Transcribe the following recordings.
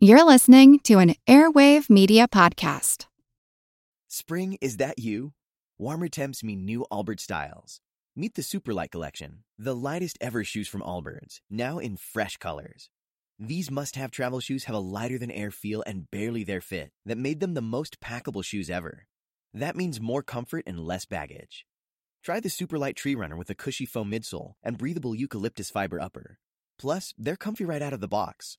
You're listening to an Airwave Media Podcast. Spring, is that you? Warmer temps mean new Allbirds styles. Meet the Superlight Collection, the lightest ever shoes from Allbirds, now in fresh colors. These must have travel shoes have a lighter than air feel and barely there fit that made them the most packable shoes ever. That means more comfort and less baggage. Try the Superlight Tree Runner with a cushy foam midsole and breathable eucalyptus fiber upper. Plus, they're comfy right out of the box.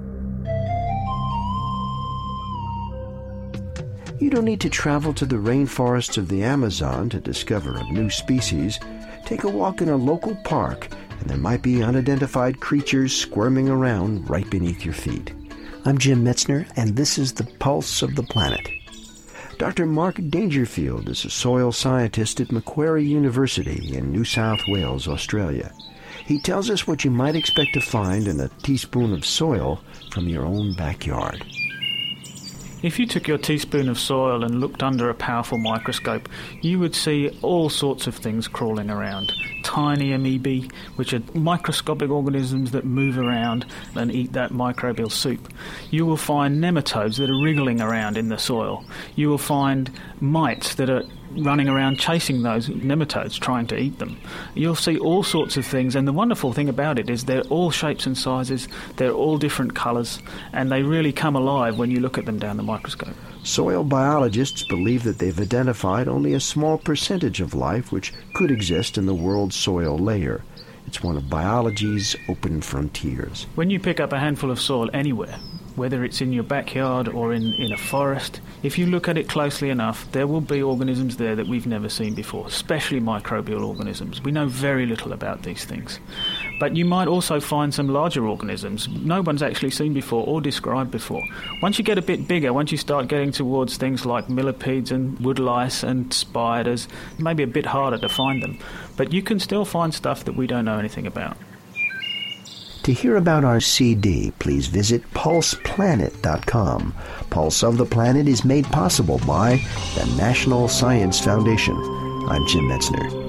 You don't need to travel to the rainforests of the Amazon to discover a new species. Take a walk in a local park, and there might be unidentified creatures squirming around right beneath your feet. I'm Jim Metzner, and this is the Pulse of the Planet. Dr. Mark Dangerfield is a soil scientist at Macquarie University in New South Wales, Australia. He tells us what you might expect to find in a teaspoon of soil from your own backyard. If you took your teaspoon of soil and looked under a powerful microscope, you would see all sorts of things crawling around. Tiny amoebae, which are microscopic organisms that move around and eat that microbial soup. You will find nematodes that are wriggling around in the soil. You will find mites that are running around chasing those nematodes, trying to eat them. You'll see all sorts of things, and the wonderful thing about it is they're all shapes and sizes, they're all different colours, and they really come alive when you look at them down the microscope. Soil biologists believe that they've identified only a small percentage of life which could exist in the world's soil layer. It's one of biology's open frontiers. When you pick up a handful of soil anywhere, whether it's in your backyard or in, in a forest, if you look at it closely enough, there will be organisms there that we've never seen before, especially microbial organisms. We know very little about these things. But you might also find some larger organisms no one's actually seen before or described before. Once you get a bit bigger, once you start getting towards things like millipedes and woodlice and spiders, it may be a bit harder to find them. But you can still find stuff that we don't know anything about. To hear about our CD, please visit pulseplanet.com. Pulse of the Planet is made possible by the National Science Foundation. I'm Jim Metzner.